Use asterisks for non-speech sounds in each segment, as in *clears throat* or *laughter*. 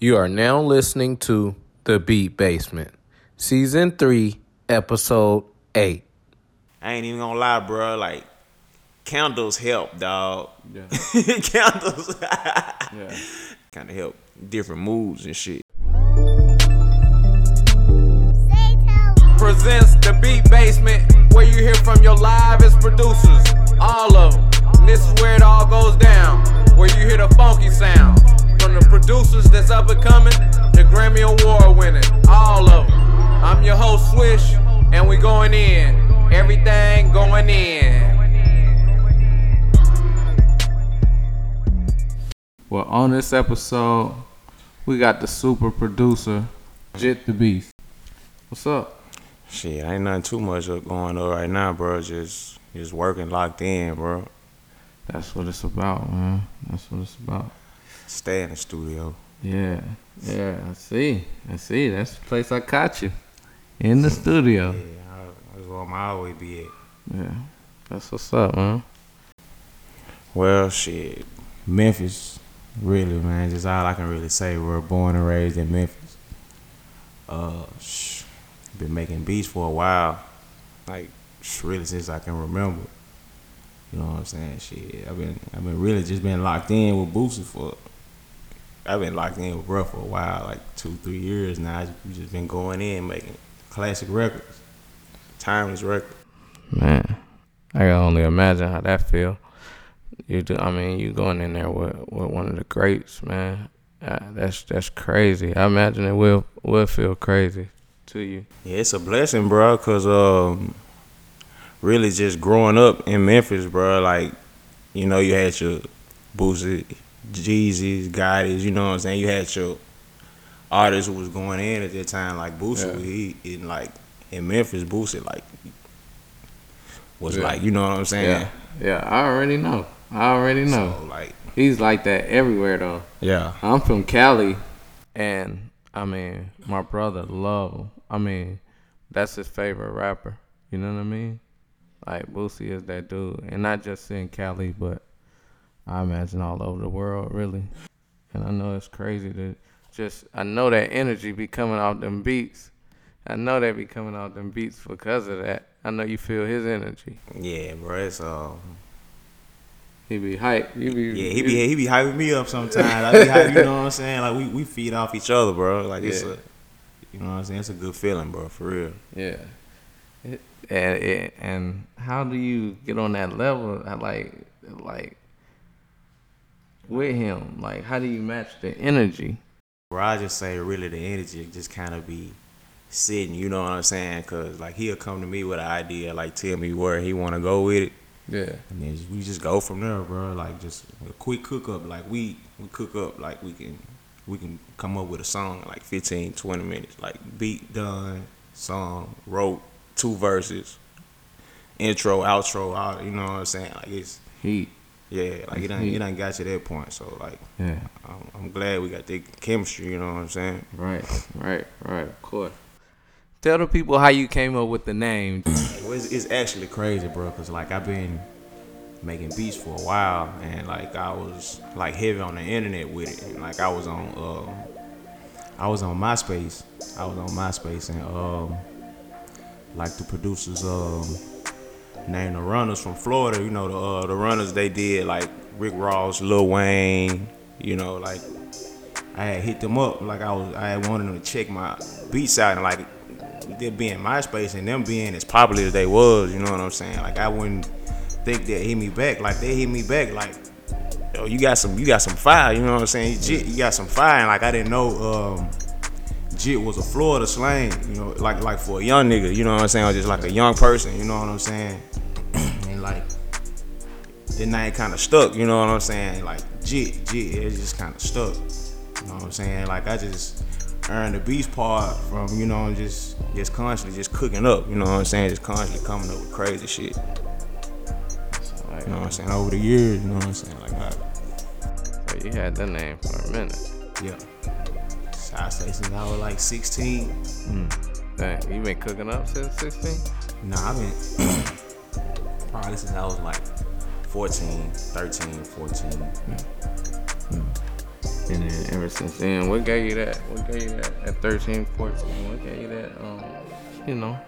You are now listening to The Beat Basement, Season 3, Episode 8. I ain't even gonna lie, bro. Like candles help, dog. Yeah. *laughs* candles *laughs* Yeah. kind of help different moods and shit. Presents The Beat Basement, where you hear from your livest producers. All of them. And this is where it all goes down, where you hear the funky sound. From the producers that's up and coming, the Grammy Award winning. All of them. I'm your host, Swish, and we going in. Everything going in. Well, on this episode, we got the super producer, Jit the Beast. What's up? Shit, ain't nothing too much going on right now, bro. Just just working locked in, bro. That's what it's about, man. That's what it's about. Stay in the studio. Yeah, yeah. I see. I see. That's the place I caught you, in the studio. Yeah, that's where I always be at. Yeah, that's what's up, man. Well, shit, Memphis, really, man. Just all I can really say. We're born and raised in Memphis. Uh, sh- been making beats for a while, like sh- really since I can remember. You know what I'm saying? Shit, I've been I've been really just been locked in with Boosie for. I've been locked in with Bruh for a while, like two, three years now. We just been going in making classic records, timeless records. Man, I can only imagine how that feel. You do. I mean, you going in there with, with one of the greats, man. Uh, that's that's crazy. I imagine it will will feel crazy to you. Yeah, it's a blessing, bro, cause um, really just growing up in Memphis, bro. Like, you know, you had your Boosie, Jeezy's, Gotti's. You know what I'm saying? You had your artists who was going in at that time, like Boosie. Yeah. He in like in Memphis, Boosie like was Yeah. like, you know what I'm saying? Yeah, yeah. I already know. I already know. So like, He's like that everywhere though. yeah, I'm from Cali, and I mean, my brother love him. I mean, that's his favorite rapper. You know what I mean? Like Boosie is that dude, and not just in Cali, but I imagine all over the world, really. And I know it's crazy to just. I know that energy be coming off them beats. I know they be coming off them beats because of that. I know you feel his energy. yeah, bro. It's uh, He be hype. You be yeah, he be he be hyping me up sometimes. I be hype, you know what I'm saying? Like we we feed off each other, bro. Like it's a, you know what I'm saying? It's a good feeling, bro, for real. Yeah. It, and it, and how do you get on that level? I Like like with him, like how do you match the energy? Where I just say really the energy just kind of be sitting, you know what I'm saying? Cause like he'll come to me with an idea, like tell me where he want to go with it, Yeah. and then we just go from there, bro. Like just a quick cook up, like we we cook up, like we can we can come up with a song in like 15, 20 minutes, like beat done, song wrote, two verses, intro, outro, all you know what I'm saying? Like it's Heat. yeah, like it ain't Heat. it ain't got you that point, so like Yeah. I'm, I'm glad we got the chemistry, you know what I'm saying? Right. Right. Right. Of course. Tell the people how you came up with the name. Well, it's, it's actually crazy, bro. Cause like I've been making beats for a while, and like I was like heavy on the internet with it. And, like I was on, um, I was on MySpace. I was on MySpace, and um, like the producers, um, named the Runners from Florida. You know the uh, the Runners they did like Rick Ross, Lil Wayne. You know like I had hit them up like I was I had wanted them to check my beats out and like them being MySpace and them being as popular as they was, you know what I'm saying? Like I wouldn't think that hit me back. Like they hit me back like yo, you got some you got some fire, you know what I'm saying? You got some fire and like I didn't know um Jit was a Florida slang, you know, like like for a young nigga, you know what I'm saying, or just like a young person, you know what I'm saying? *clears throat* and like the name kind of stuck, you know what I'm saying? Like Jit, Jit, it just kind of stuck. You know what I'm saying? Like I just earned the beast part from, you know, just just constantly just cooking up, you know what I'm saying? Just constantly coming up with crazy shit. Like, You know what I'm saying? Over the years, you know what I'm saying? Like I, you had that name for a minute. yeah. So I say since I was like 16. Hmm. Dang, you been cooking up since 16? Nah, I've been *coughs* probably since I was like 14, 13, 14. Hmm. Hmm. And then ever since then, what gave you that? What gave you that at 13, 14? What gave you that? Um, you know,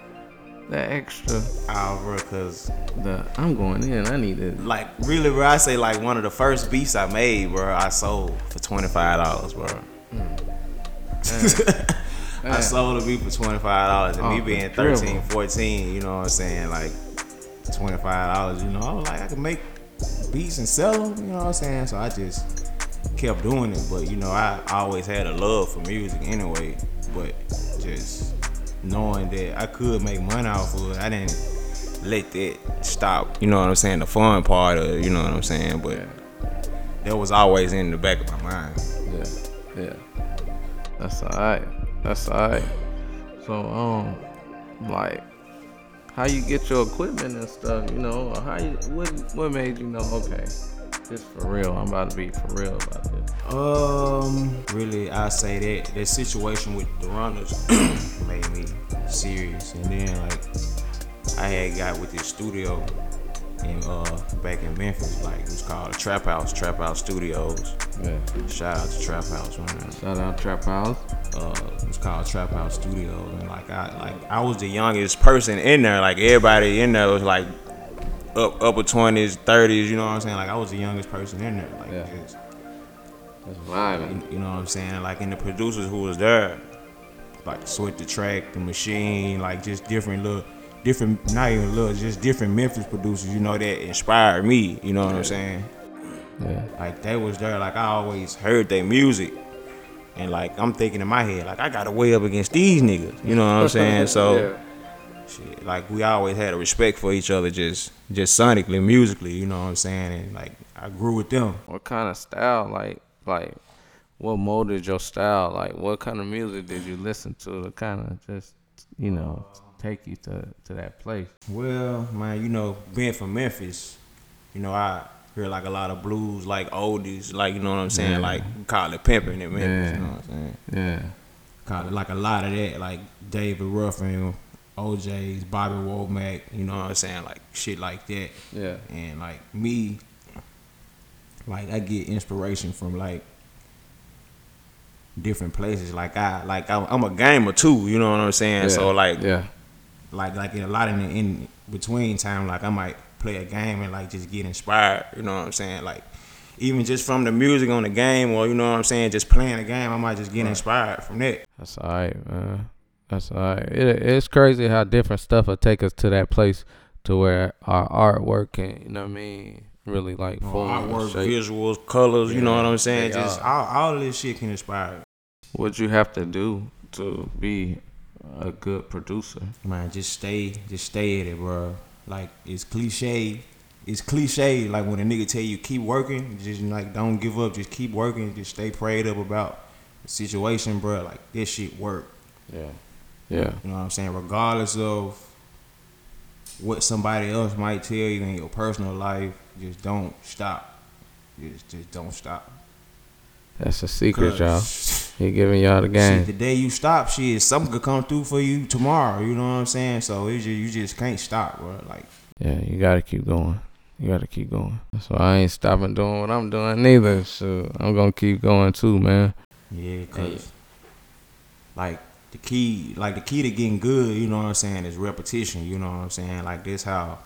that extra. Oh, bro, cause The I'm going in. I need it. like really, bro, I say like one of the first beats I made, bro, I sold for twenty five dollars, bro. I sold a beat for twenty five dollars, and Oh, me being dribble. 13, 14, you know what I'm saying, like twenty five dollars, you know, I was like I could make beats and sell them, you know what I'm saying. So I just kept doing it, but you know, I always had a love for music anyway, but just knowing that I could make money off of it, I didn't let that stop. You know what I'm saying? The fun part of you know what I'm saying, but that was always in the back of my mind. Yeah, yeah. That's alright. That's alright. So um, like, how you get your equipment and stuff? You know, how you what what made you know? Okay, this for real. I'm about to be for real about this. Um, really, I say that that situation with the runners *clears throat* made me serious, and then like I had got with this studio in uh back in Memphis, like it was called Trap House, Trap House Studios. Yeah. Shout out to Trap House, man. Shout out Trap House. uh, it was called Trap House Studios, and like I like I was the youngest person in there. Like everybody in there was like up upper twenties, thirties. You know what I'm saying? Like I was the youngest person in there. Like Yeah. just, That's vibing. you know what I'm saying? Like and the producers who was there, like Sweat the Track, the Machine, like just different little. Different, not even little, just different Memphis producers, you know, that inspired me. You know what I'm saying? Yeah. Like they was there. Like I always heard their music, and like I'm thinking in my head, like I got to weigh up against these niggas. You know what I'm saying? *laughs* So, Yeah. shit, like we always had a respect for each other, just just sonically, musically. You know what I'm saying? And like I grew with them. What kind of style? Like like, what molded your style? Like, what kind of music did you listen to to kind of just you know take you to to that place? Well, man, you know, being from Memphis, you know, I hear like a lot of blues, like oldies, like you know what I'm saying, Yeah. like it pimping in Memphis. Yeah. You know what I'm saying? Yeah. Call it like a lot of that, like David Ruffin, O'Jays, Bobby Womack, you know what I'm saying, like shit like that. Yeah. And like me, like I get inspiration from like different places. Like I, like I'm, I'm a gamer too. You know what I'm saying? So like, yeah. Like like in a lot of the in between time, like I might play a game and like just get inspired. You know what I'm saying? Like even just from the music on the game, or you know what I'm saying, just playing the game, I might just get inspired from that. That's alright, man. That's alright. It, it's crazy how different stuff will take us to that place to where our artwork can, you know what I mean, really like You know, form and artwork, shape. visuals, colors. You know what I'm saying? they Just all, all this shit can inspire. What you have to do to be a good producer? Man, just stay, just stay at it, bro. Like it's cliche. It's cliche. Like when a nigga tell you keep working, just like don't give up. Just keep working. Just stay prayed up about the situation, bro. Like this shit work. Yeah. Yeah. You know what I'm saying? Regardless of what somebody else might tell you in your personal life, just don't stop. Just, just don't stop. That's a secret, y'all. He giving y'all the Shit, game. the day you stop, shit, something could come through for you tomorrow. You know what I'm saying? So it's just, you just can't stop, bro. Like Yeah, you gotta keep going. You gotta keep going. So I ain't stopping doing what I'm doing neither. So I'm gonna keep going too, man. Yeah, cause like the key, like the key to getting good, you know what I'm saying, is repetition. You know what I'm saying? Like this how,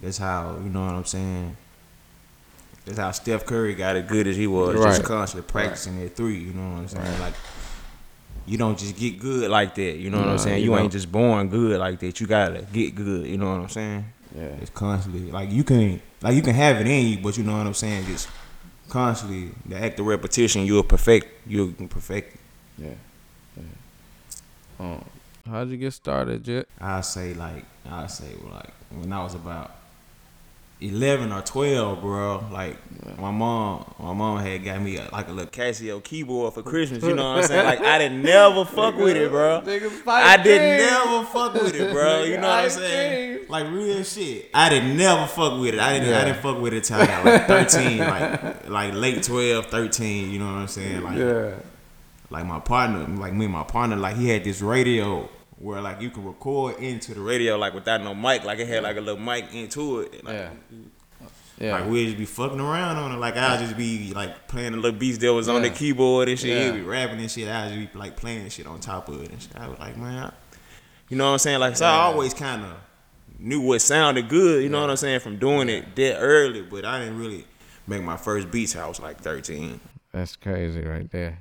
this how you know what I'm saying. That's how Steph Curry got as good as he was, Right. just constantly practicing at three. You know what I'm saying? Like you don't just get good like that. You know what Nah, I'm saying? you You, ain't just born good like that. You gotta get good. You know what I'm saying? Yeah. It's constantly like you can like you can have it in you, but you know what I'm saying. Just constantly the act of repetition, you'll perfect. You'll perfect. it. Yeah. yeah. Um, how'd you get started, Jet? I say like I say like when I was about eleven or twelve, bro. Like my mom, my mom had got me a, like a little Casio keyboard for Christmas. You know what I'm saying? Like I didn't never *laughs* fuck with it, bro. I didn't never fuck with it, bro. You know what I'm saying? Like real shit. I didn't never fuck with it. I didn't. Yeah. I didn't fuck with it till I got like 13, *laughs* like like late 12, 13. You know what I'm saying? Like Yeah. like my partner, like me and my partner, like he had this radio where like you can record into the radio like without no mic, like it had like a little mic into it. Like, Yeah. Yeah. Like we'd just be fucking around on it. Like I'd just be like playing the little beats that was on the keyboard and shit. Yeah. He'd be rapping and shit. I'd just be like playing shit on top of it and shit. I was like, man, I- you know what I'm saying? Like so I always kind of knew what sounded good. You know what I'm saying from doing it that early, but I didn't really make my first beats. I was like 13. That's crazy right there.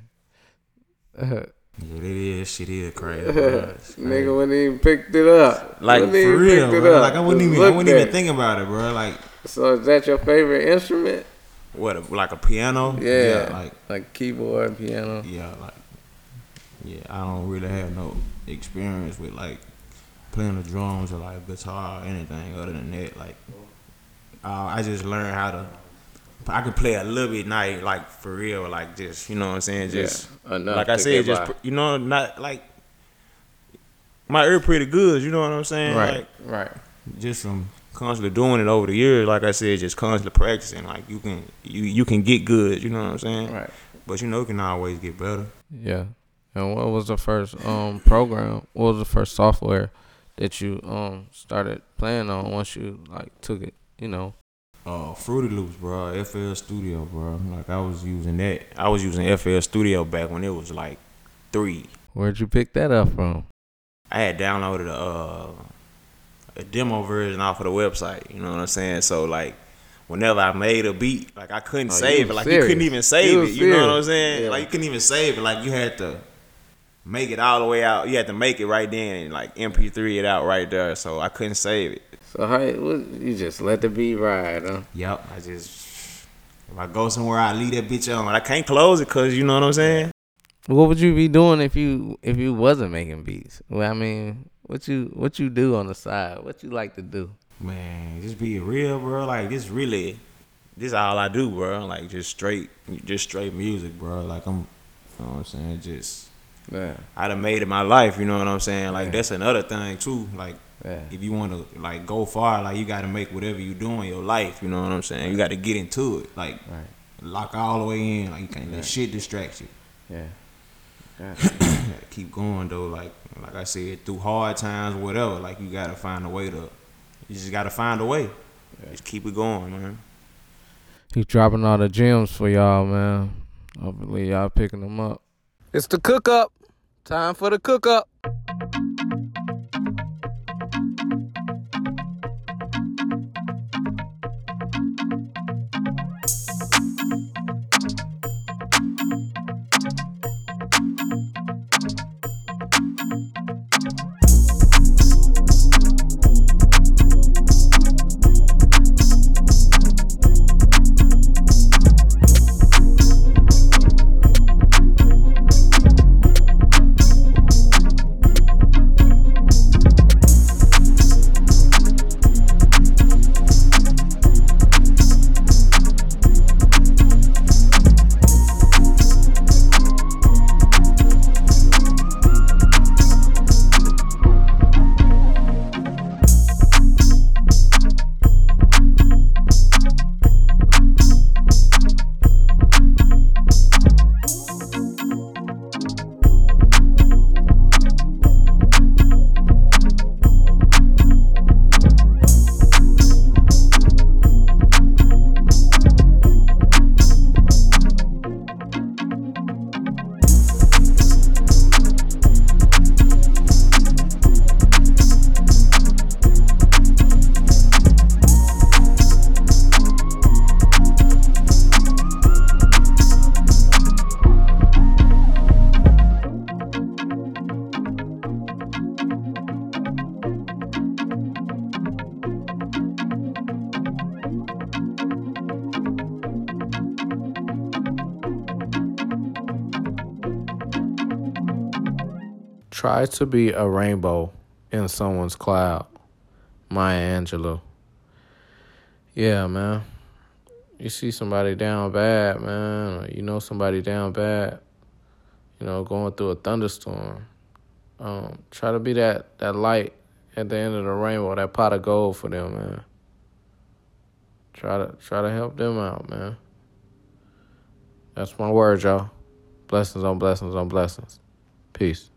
*laughs* Yeah, it is. Shit is *laughs* crazy. Nigga wouldn't even picked it up. Like Wouldn't for real, bro. Like I wouldn't Just even, I wouldn't even think about it, bro. Like So is that your favorite instrument? what, a, like a piano? Yeah. like Like keyboard, piano. yeah, like yeah. I don't really have no experience with like playing the drums or like guitar or anything other than that. Like uh, I just learned how to. I can play a little bit night, like for real, like just you know what I'm saying, just Yeah, like I said, just by. you know, not like my ear pretty good. You know what I'm saying? Right, Like, right. just from constantly doing it over the years, like I said, just constantly practicing. Like you can you you can get good, you know what I'm saying? Right. But you know you can always get better. Yeah. And what was the first um program? What was the first software that you um started playing on once you like took it? You know. Uh Fruity Loops, bro, FL Studio, bro. Like I was using that. I was using FL Studio back when it was like three. Where'd you pick that up from? I had downloaded a uh, a demo version off of the website. You know what I'm saying? So like, whenever I made a beat, like I couldn't Oh, save it. Like you couldn't even save it. You know what I'm saying? Yeah. Like you couldn't even save it. Like you had to make it all the way out. You had to make it right then and like MP3 it out right there. So I couldn't save it. So how you just let the beat ride, huh? Yep. I just if I go somewhere, I leave that bitch on. I can't close it because you know what I'm saying. What would you be doing if you if you wasn't making beats? Well, I mean, what you what you do on the side? What you like to do? Man, just be real, bro. Like this really, this all I do, bro. Like just straight, just straight music, bro. Like I'm, you know what I'm saying? Just Yeah, I done made it my life. You know what I'm saying? Like Yeah. that's another thing too. Like yeah, if you want to like go far, like you got to make whatever you do in your life. You know what I'm saying? You got to get into it. Like right, lock all the way in. Like you can't Right. let shit distract you. yeah. *coughs* You keep going though. Like like I said, through hard times, whatever. Like you gotta find a way to. You just gotta find a way. Just keep it going, man. He dropping all the gems for y'all, man. Hopefully y'all picking them up. It's the cook up. Time for the cook up. Try to be a rainbow in someone's cloud. Maya Angelou. Yeah, man. You see somebody down bad, man, you know somebody down bad, you know, going through a thunderstorm. Um, try to be that, that light at the end of the rainbow, that pot of gold for them, man. Try to try to help them out, man. That's my word, y'all. Blessings on blessings on blessings. Peace.